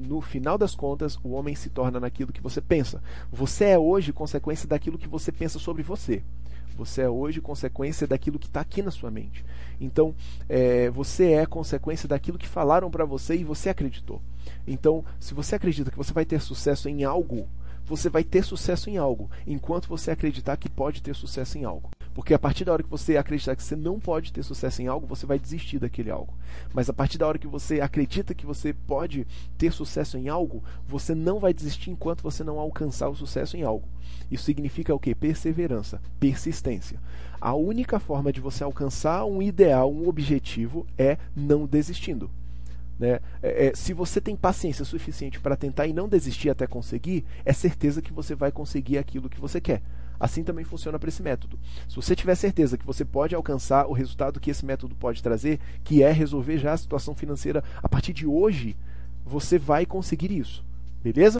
no final das contas, o homem se torna naquilo que você pensa. Você é hoje consequência daquilo que você pensa sobre você. Você é hoje consequência daquilo que está aqui na sua mente. Então, é, você é consequência daquilo que falaram para você e você acreditou. Então, se você acredita que você vai ter sucesso em algo, você vai ter sucesso em algo, enquanto você acreditar que pode ter sucesso em algo. Porque a partir da hora que você acreditar que você não pode ter sucesso em algo, você vai desistir daquele algo. Mas a partir da hora que você acredita que você pode ter sucesso em algo, você não vai desistir enquanto você não alcançar o sucesso em algo. Isso significa o que? Perseverança, persistência. A única forma de você alcançar um ideal, um objetivo, é não desistindo. Né? É, é, se você tem paciência suficiente para tentar e não desistir até conseguir, é certeza que você vai conseguir aquilo que você quer. Assim também funciona para esse método. Se você tiver certeza que você pode alcançar o resultado que esse método pode trazer, que é resolver já a situação financeira a partir de hoje, você vai conseguir isso. Beleza?